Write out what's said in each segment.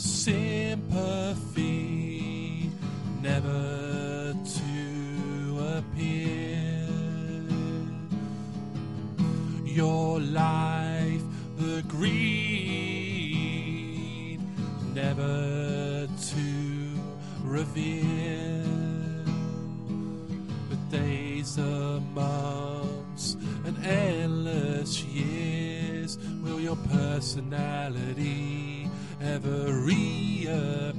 sympathy, never to appear. Your life, the greed, never to reveal. But days are months and endless years. Will your personality ever reappear?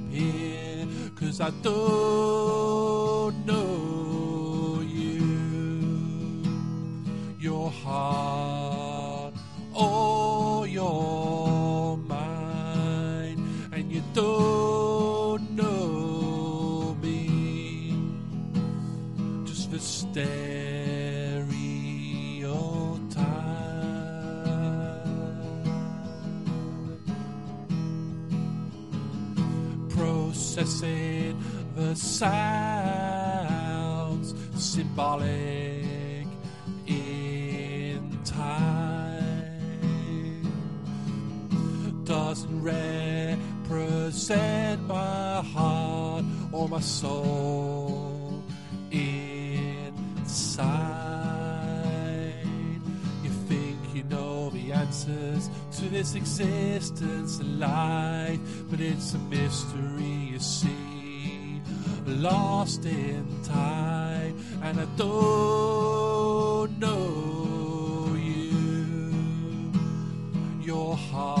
Cause I don't Processing the sounds symbolic in time doesn't represent my heart or my soul inside. You think you know the answers to this existence and life, but it's a mystery, you see, lost in time, and I don't know you. Your heart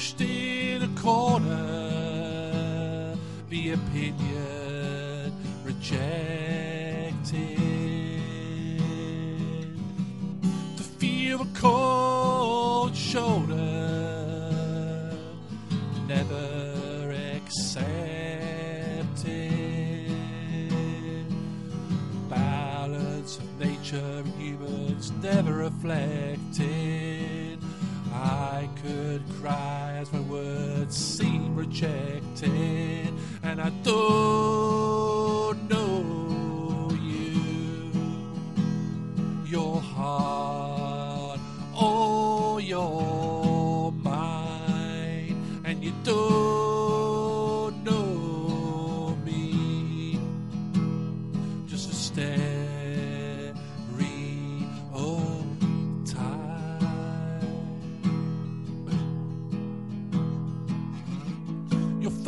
Pushed in a corner, the opinion rejected. To feel a cold shoulder, never accepted. Balance of nature and humans never reflected. I could cry as my words seem rejected, and I don't know you, your heart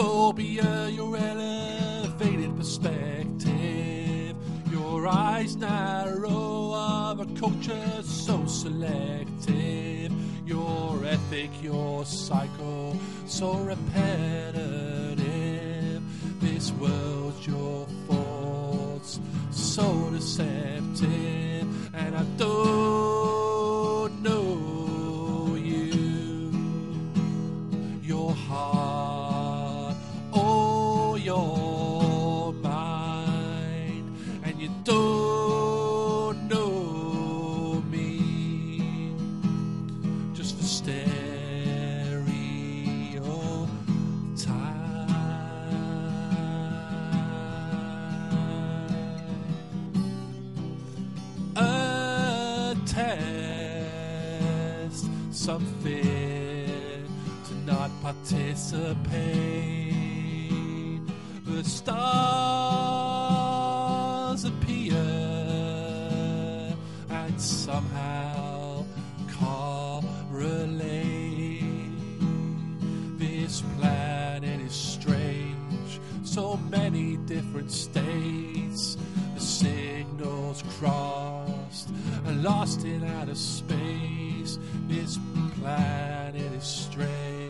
phobia, your elevated perspective, your eyes narrow of a culture so selective, your ethic, your cycle so repetitive. This world's your something to not participate. The stars appear and somehow correlate. This planet is strange, so many different states. The signals crossed and lost in outer space. This planet is strange.